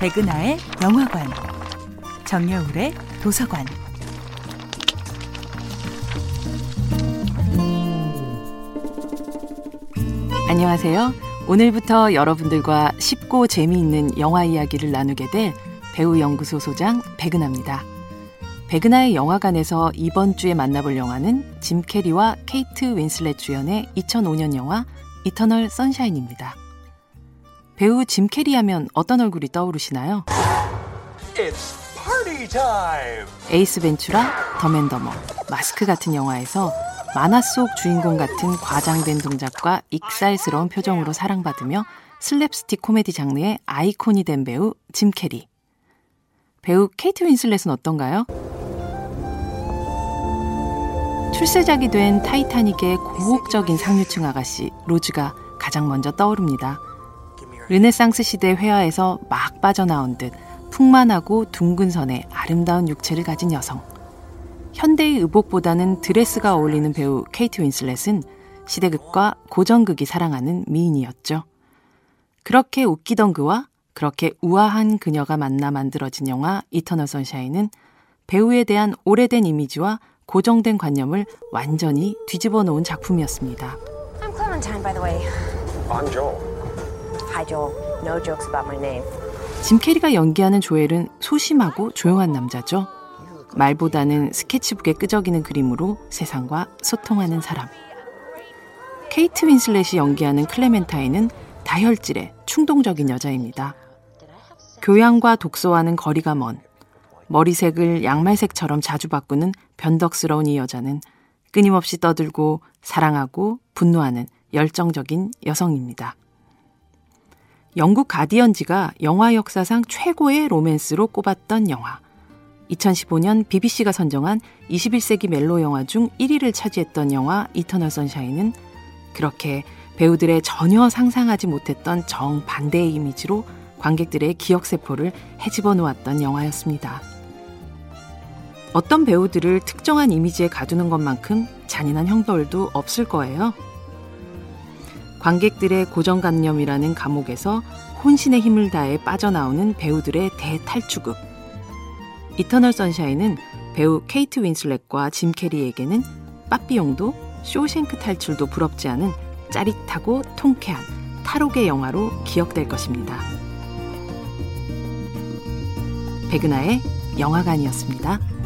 백은하의 영화관, 정여울의 도서관. 안녕하세요. 오늘부터 여러분들과 쉽고 재미있는 영화 이야기를 나누게 될 배우 연구소 소장 백은하입니다. 백은하의 영화관에서 이번 주에 만나볼 영화는 짐 캐리와 케이트 윈슬렛 주연의 2005년 영화 이터널 선샤인입니다. 배우 짐 캐리 하면 어떤 얼굴이 떠오르시나요? 에이스 벤츄라, 덤 앤 더머, 마스크 같은 영화에서 만화 속 주인공 같은 과장된 동작과 익살스러운 표정으로 사랑받으며 슬랩스틱 코미디 장르의 아이콘이 된 배우 짐 캐리. 배우 케이트 윈슬렛은 어떤가요? 출세작이 된 타이타닉의 고혹적인 상류층 아가씨 로즈가 가장 먼저 떠오릅니다. 르네상스 시대 회화에서 막 빠져나온 듯 풍만하고 둥근 선의 아름다운 육체를 가진 여성. 현대의 의복보다는 드레스가 어울리는 배우 케이트 윈슬렛은 시대극과 고전극이 사랑하는 미인이었죠. 그렇게 웃기던 그와 그렇게 우아한 그녀가 만나 만들어진 영화 이터널 선샤인은 배우에 대한 오래된 이미지와 고정된 관념을 완전히 뒤집어 놓은 작품이었습니다. I'm Clementine, by the way. I'm Joel. Hi, Joel. No jokes about my name. 짐 캐리가 연기하는 조엘은 소심하고 조용한 남자죠. 말보다는 스케치북에 끄적이는 그림으로 세상과 소통하는 사람. 케이트 윈슬렛이 연기하는 클레멘타인은 다혈질의 충동적인 여자입니다. 교양과 독서와는 거리가 먼 머리색을 양말색처럼 자주 바꾸는 변덕스러운 이 여자는 끊임없이 떠들고 사랑하고 분노하는 열정적인 여성입니다. 영국 가디언지가 영화 역사상 최고의 로맨스로 꼽았던 영화. 2015년 BBC가 선정한 21세기 멜로 영화 중 1위를 차지했던 영화 이터널 선샤인은 그렇게 배우들의 전혀 상상하지 못했던 정반대의 이미지로 관객들의 기억세포를 헤집어 놓았던 영화였습니다. 어떤 배우들을 특정한 이미지에 가두는 것만큼 잔인한 형벌도 없을 거예요. 관객들의 고정관념이라는 감옥에서 혼신의 힘을 다해 빠져나오는 배우들의 대탈출극. 이터널 선샤인은 배우 케이트 윈슬렛과 짐 캐리에게는 빠삐용도 쇼생크 탈출도 부럽지 않은 짜릿하고 통쾌한 탈옥의 영화로 기억될 것입니다. 백은하의 영화관이었습니다.